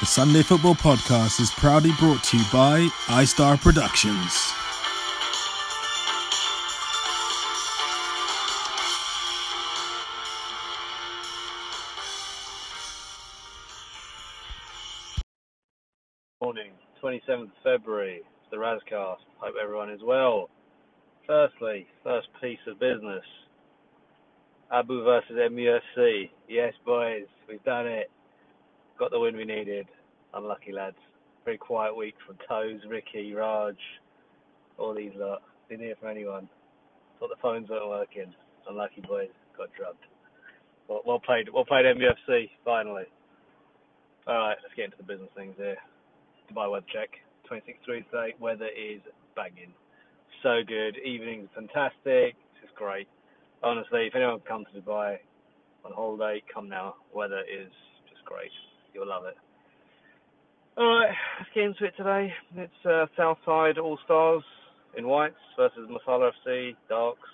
The Sunday Football Podcast is proudly brought to you by iStar Productions. Morning, 27th February, the Razcast. Hope everyone is well. Firstly, first piece of business Abu versus MUFC. Yes, boys, we've done it. Got the win we needed. Unlucky lads. Very quiet week from Toes, Ricky, Raj, all these lot. Didn't hear from anyone. Thought the phones weren't working. Unlucky boys, got drugged. Well, well played, well played MUFC, finally. Alright, let's get into the business things here. Dubai weather check. 26 degrees today. Weather is banging. So good. Evening's fantastic. Is great. Honestly, if anyone comes to Dubai on holiday, come now. Weather is just great. You'll love it. Alright, let's get into it today. It's uh, Southside All Stars in whites versus Masala FC, darks.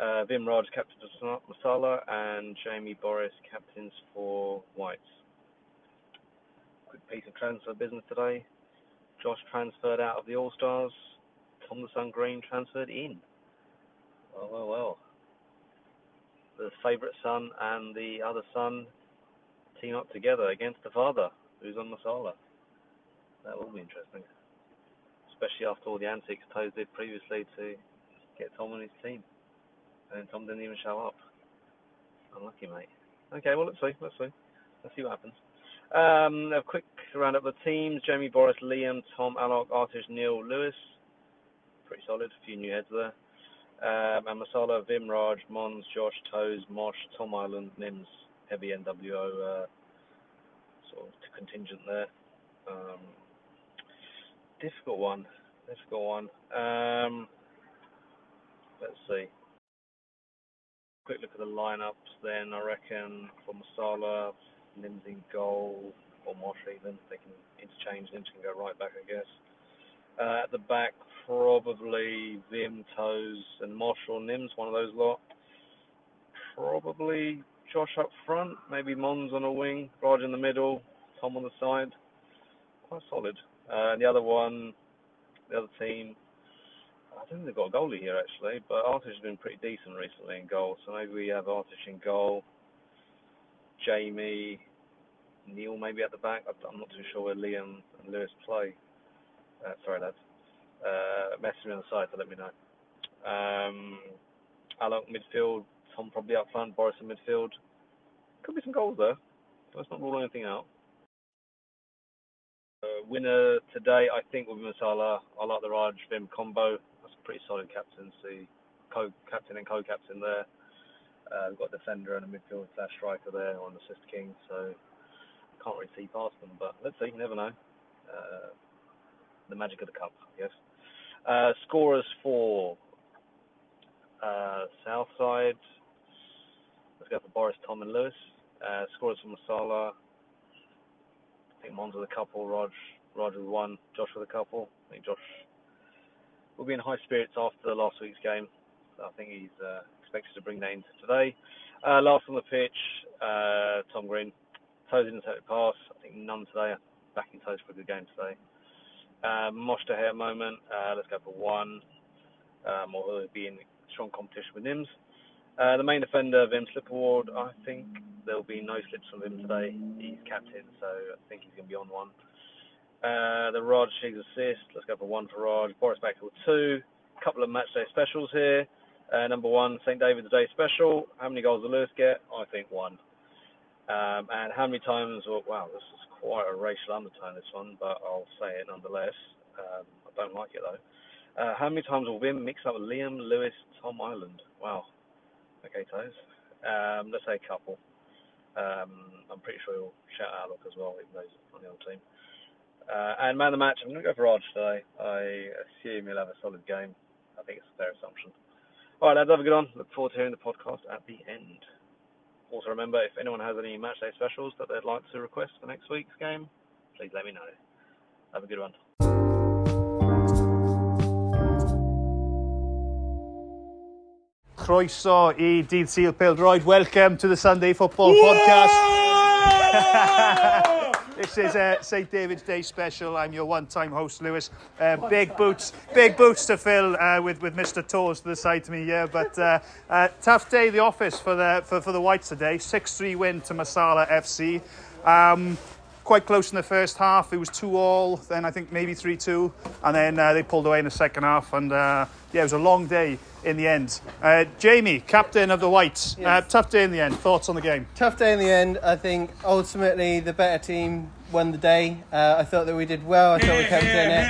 Uh, Vim Raj captains for Masala and Jamie Boris captains for whites quick piece of transfer business today. Josh transferred out of the All Stars. Tom the Son Green transferred in. Well, well, well. The favourite son and the other son team up together against the father, who's on the Masala. That will be interesting. Especially after all the antics Toes did previously to get Tom on his team. And Tom didn't even show up. Unlucky, mate. Okay, well, let's see. Let's see. Let's see what happens. Um, a quick roundup of the teams. Jamie Boris, Liam, Tom, Alok, Atish, Neil, Lewis. Pretty solid. A few new heads there. Um, and Masala, Vim, Raj, Mons, Josh, Toes, Mosh, Tom Ireland, Nims, heavy NWO uh, sort of contingent there. Um, difficult one. Difficult one. Um, let's see. Quick look at the lineups then. I reckon for Masala, Nims in goal, or Mosh even. They can interchange. Nims can go right back, I guess. Uh, at the back, probably Vim, Toes, and or Nims, one of those lot. Probably Josh up front, maybe Mons on a wing, Raj in the middle, Tom on the side. Quite solid. Uh, and the other one, the other team, I think they've got a goalie here actually, but Atish has been pretty decent recently in goal, so maybe we have Atish in goal. Jamie, Neil maybe at the back. I'm not too sure where Liam and Lewis play. Uh, sorry, lads. Uh, message me on the side to let me know. Um, Alok midfield, Tom probably up front, Boris in midfield. Could be some goals there. Let's not rule anything out. Uh, winner today, I think, will be Masala. I like the Raj Vim combo. That's a pretty solid captain. captaincy. Co-captain and co-captain there. Uh, we've got a defender and a midfield slash striker there on assist king, so can't really see past them. But let's see, you never know. Uh, the magic of the cup, I guess. Uh, scorers for uh, Southside. Let's go for Boris, Tom, and Lewis. Uh, scorers for Masala. I think Mons with a couple, Raj, Raj with one, Josh with a couple. I think Josh will be in high spirits after last week's game. So I think he's uh, expected to bring that into today. Uh, last on the pitch, uh, Tom Green. Toes the pass. I think none today. Backing Toes for a good game today. Um, Mosh to hair moment. Uh, let's go for one. Um, or he'll be in strong competition with Nims. Uh, the main defender, Vim Slipperward. I think there'll be no slips from him today. He's captain, so I think he's going to be on one. Uh, the Raj Shiggs assist. Let's go for one for Rod. Boris back to two. Couple of match day specials here. Uh, number one, St. David's Day special. How many goals did Lewis get? I think one. Um, and how many times, well, wow, this is quite a racial undertone, this one, but I'll say it nonetheless. Um, I don't like it though. Uh, how many times will Vim mix up Liam, Lewis, Tom Ireland? Wow. Okay, Toes. Um, let's say a couple. Um, I'm pretty sure he'll shout out Alok as well, even though he's on the other team. Uh, and man of the match, I'm going to go for Raj today. I assume he'll have a solid game. I think it's a fair assumption. All right, lads, have a good one. Look forward to hearing the podcast at the end. Also, remember, if anyone has any matchday specials that they'd like to request for next week's game, please let me know. Have a good one. Croeso i Dydd Sil Peldroed. Welcome to the Sunday Football Podcast. this is uh, a St David's Day special. I'm your one-time host, Lewis. Uh, big boots, big boots to fill uh, with with Mr. Tors to the side to me here. But uh, uh, tough day the office for the for, for the Whites today. Six-three win to Masala FC. Um, quite close in the first half. It was two all, then I think maybe three two, and then uh, they pulled away in the second half. And uh, yeah, it was a long day in the end. Uh, Jamie, captain of the Whites, uh, tough day in the end. Thoughts on the game? Tough day in the end. I think ultimately the better team won the day. Uh, I thought that we did well. I thought we kept in it.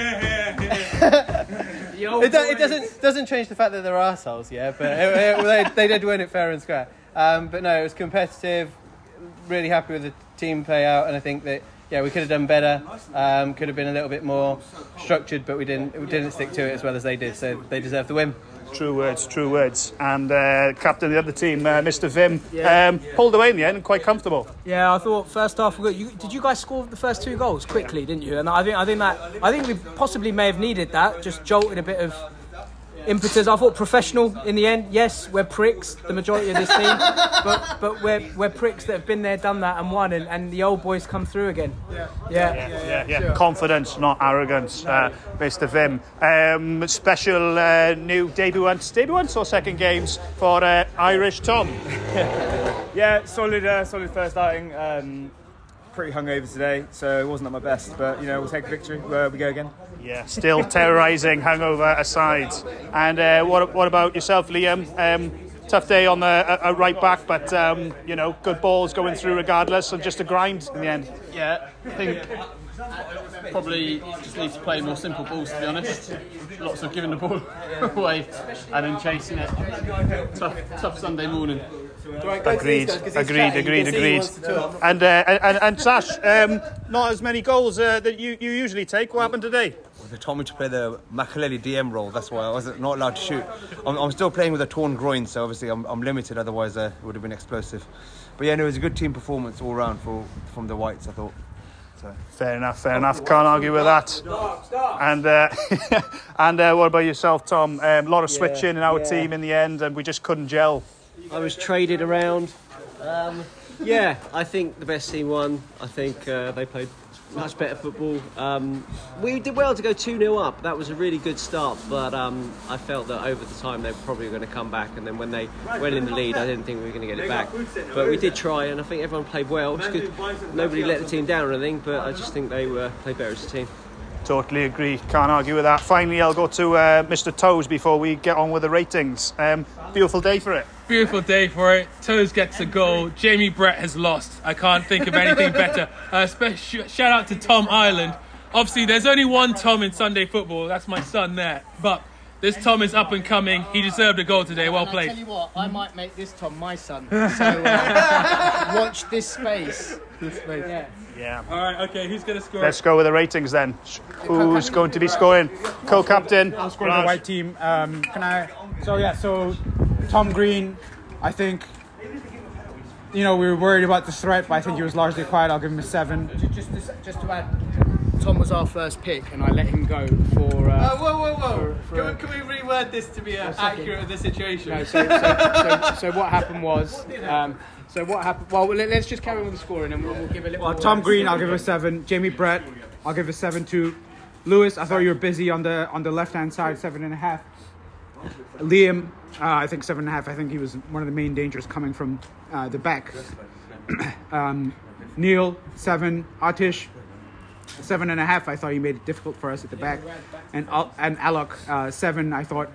It, do, it doesn't doesn't change the fact that they're arseholes, yeah. But it, it, they, they did win it fair and square. Um, but no, it was competitive. Really happy with the team play out, and I think that yeah, we could have done better. Um, could have been a little bit more structured, but we didn't. We didn't stick to it as well as they did. So they deserve the win. True words, true words. And uh, captain of the other team, uh, Mr. Vim, um, pulled away in the end and quite comfortable. Yeah, I thought first half. we got- You, did you guys score the first two goals quickly? Didn't you? And I think I think that I think we possibly may have needed that. Just jolted a bit of impetus. I thought professional in the end. Yes, we're pricks, the majority of this team, but but we're we're pricks that have been there, done that, and won. And, and the old boys come through again. Yeah, yeah. Yeah, yeah. Confidence, not arrogance, uh, Mr. Vim. Um, special uh, new debutant, debutant or second games for uh, Irish Tom. Yeah, solid, uh, solid first outing. Um, pretty hungover today, so it wasn't at my best. But you know, we'll take the victory. Uh, we go again. Yeah, still terrorising, hangover aside. And uh, what, what about yourself, Liam? Um, tough day on the uh, uh, right back, but um, you know, good balls going through regardless, and just a grind in the end. Yeah, I think probably just need to play more simple balls to be honest. Lots of giving the ball away and then chasing it. Tough, tough Sunday morning. Agreed, agreed, agreed, agreed. And, uh, and and Sash, um, not as many goals uh, that you, you usually take. What happened today? They told me to play the Makelele DM role. That's why I was not allowed to shoot. I'm, I'm still playing with a torn groin, so obviously I'm, I'm limited. Otherwise, uh, it would have been explosive. But yeah, no, it was a good team performance all round for from the Whites. I thought. So. Fair enough, fair enough. Can't argue with that. And uh, and uh, what about yourself, Tom? Um, a lot of switching in our team in the end, and we just couldn't gel. I was traded around. Um, yeah, I think the best team won. I think uh, they played much better football. Um, we did well to go 2 0 up. That was a really good start, but um, I felt that over the time they were probably going to come back. And then when they went in the lead, I didn't think we were going to get it back. But we did try, and I think everyone played well. Nobody let the team down or anything, but I just think they were played better as a team. Totally agree. Can't argue with that. Finally, I'll go to uh, Mr. Toes before we get on with the ratings. Um, beautiful day for it. Beautiful day for it. Toes gets a goal. Jamie Brett has lost. I can't think of anything better. Uh, spe- shout out to Tom Ireland. Obviously, there's only one Tom in Sunday football. That's my son there. But this Tom is up and coming. He deserved a goal today. Well played. I tell you what, I might make this Tom my son. So uh, watch this space. Yeah. Yeah. All right. Okay. Who's gonna score? Let's go with the ratings then. Who's going to be scoring? Co-captain. I'll score the white team. Um, can I? So yeah, so Tom Green, I think. You know, we were worried about the threat, but I think he was largely quiet. I'll give him a seven. Just to, just to add, Tom was our first pick, and I let him go for. For- for- can, we, can we reword this to be uh, second. accurate of the situation? No, so, so, so, so what happened was, um, so what happened? Well, let, us just carry on with the scoring, and we'll, we'll give a little. Well, more- Tom Green, I'll give a seven. Jamie Brett, I'll give a seven too. Lewis, I thought you were busy on the on the left hand side, seven and a half. Liam, uh, I think seven and a half. I think he was one of the main dangers coming from uh, the back. um, Neil, seven. Atish, seven and a half. I thought he made it difficult for us at the back. And Al- and Alok, uh, seven. I thought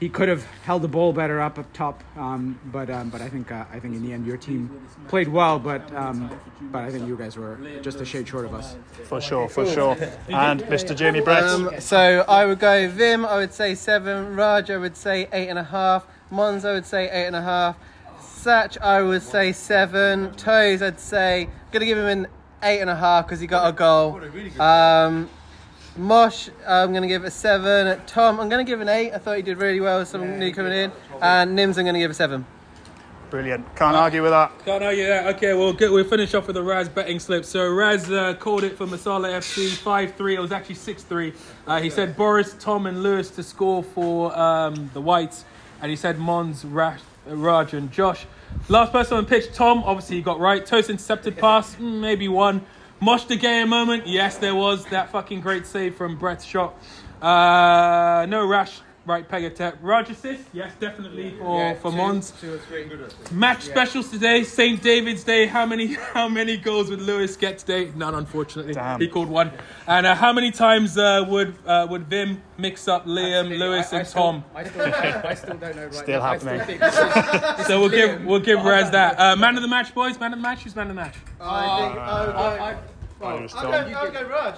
he could have held the ball better up up top. Um, but um, but I think uh, I think in the end your team played well. But um, but I think you guys were just a shade short of us. For sure, for sure. And Mr. Jamie Brett. Um, so I would go Vim, I would say seven. Raj, I would say eight and a half. Mons, I would say eight and a half. Satch, I would say seven. Toes, I'd say gonna give him an eight and a half because he got a goal. Um, Mosh, I'm gonna give a seven. Tom, I'm gonna give an eight. I thought he did really well. with Some new coming in, and Nims, I'm gonna give a seven. Brilliant. Can't argue with that. Can't argue that. Okay, we'll get, we'll finish off with the Raz betting slip. So Raz uh, called it for Masala FC 5-3. It was actually 6-3. Uh, he said Boris, Tom and Lewis to score for um, the Whites. And he said Mons, Rash, Raj and Josh. Last person on the pitch, Tom, obviously he got right. Toast intercepted pass, mm, maybe one. Mosh the Gaya moment. Yes, there was that fucking great save from Brett's shot. Uh, no rash right peg attack. Raj assist. Yes, definitely for for Mons. Match specials today. St. David's Day. How many how many goals would Lewis get today? None, unfortunately. Damn. He called one. And uh, how many times uh, would uh, would Vim mix up Liam, Lewis, and Tom? I still, I still don't know right Still now. happening. Still think is, So we'll is give we'll give Raz that. Uh, man of the match, boys. Man of the match. Who's man of the match? I think I would, I, I, well, I'll, Tom. go, I'll go Raj.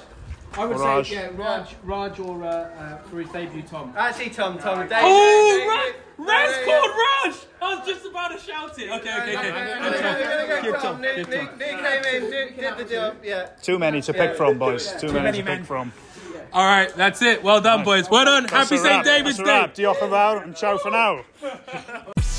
I would Raj. say yeah, Raj, Raj or uh, uh, for his debut, Tom. Actually, Tom, Tom, Dave. Oh, Dave, Raz, Dave, Raz called Raj. I was just about to shout it. Okay, okay, okay. no, Give Tom, Nick, give Nick, Tom. Nick came in, Nick did the job. Yeah. Too many to pick from, boys. Too, many, many to pick from. All right, that's it. Well done, boys. Well done. Happy St. wrap. David's That's a wrap. Day. Diolch yn fawr and ciao for now.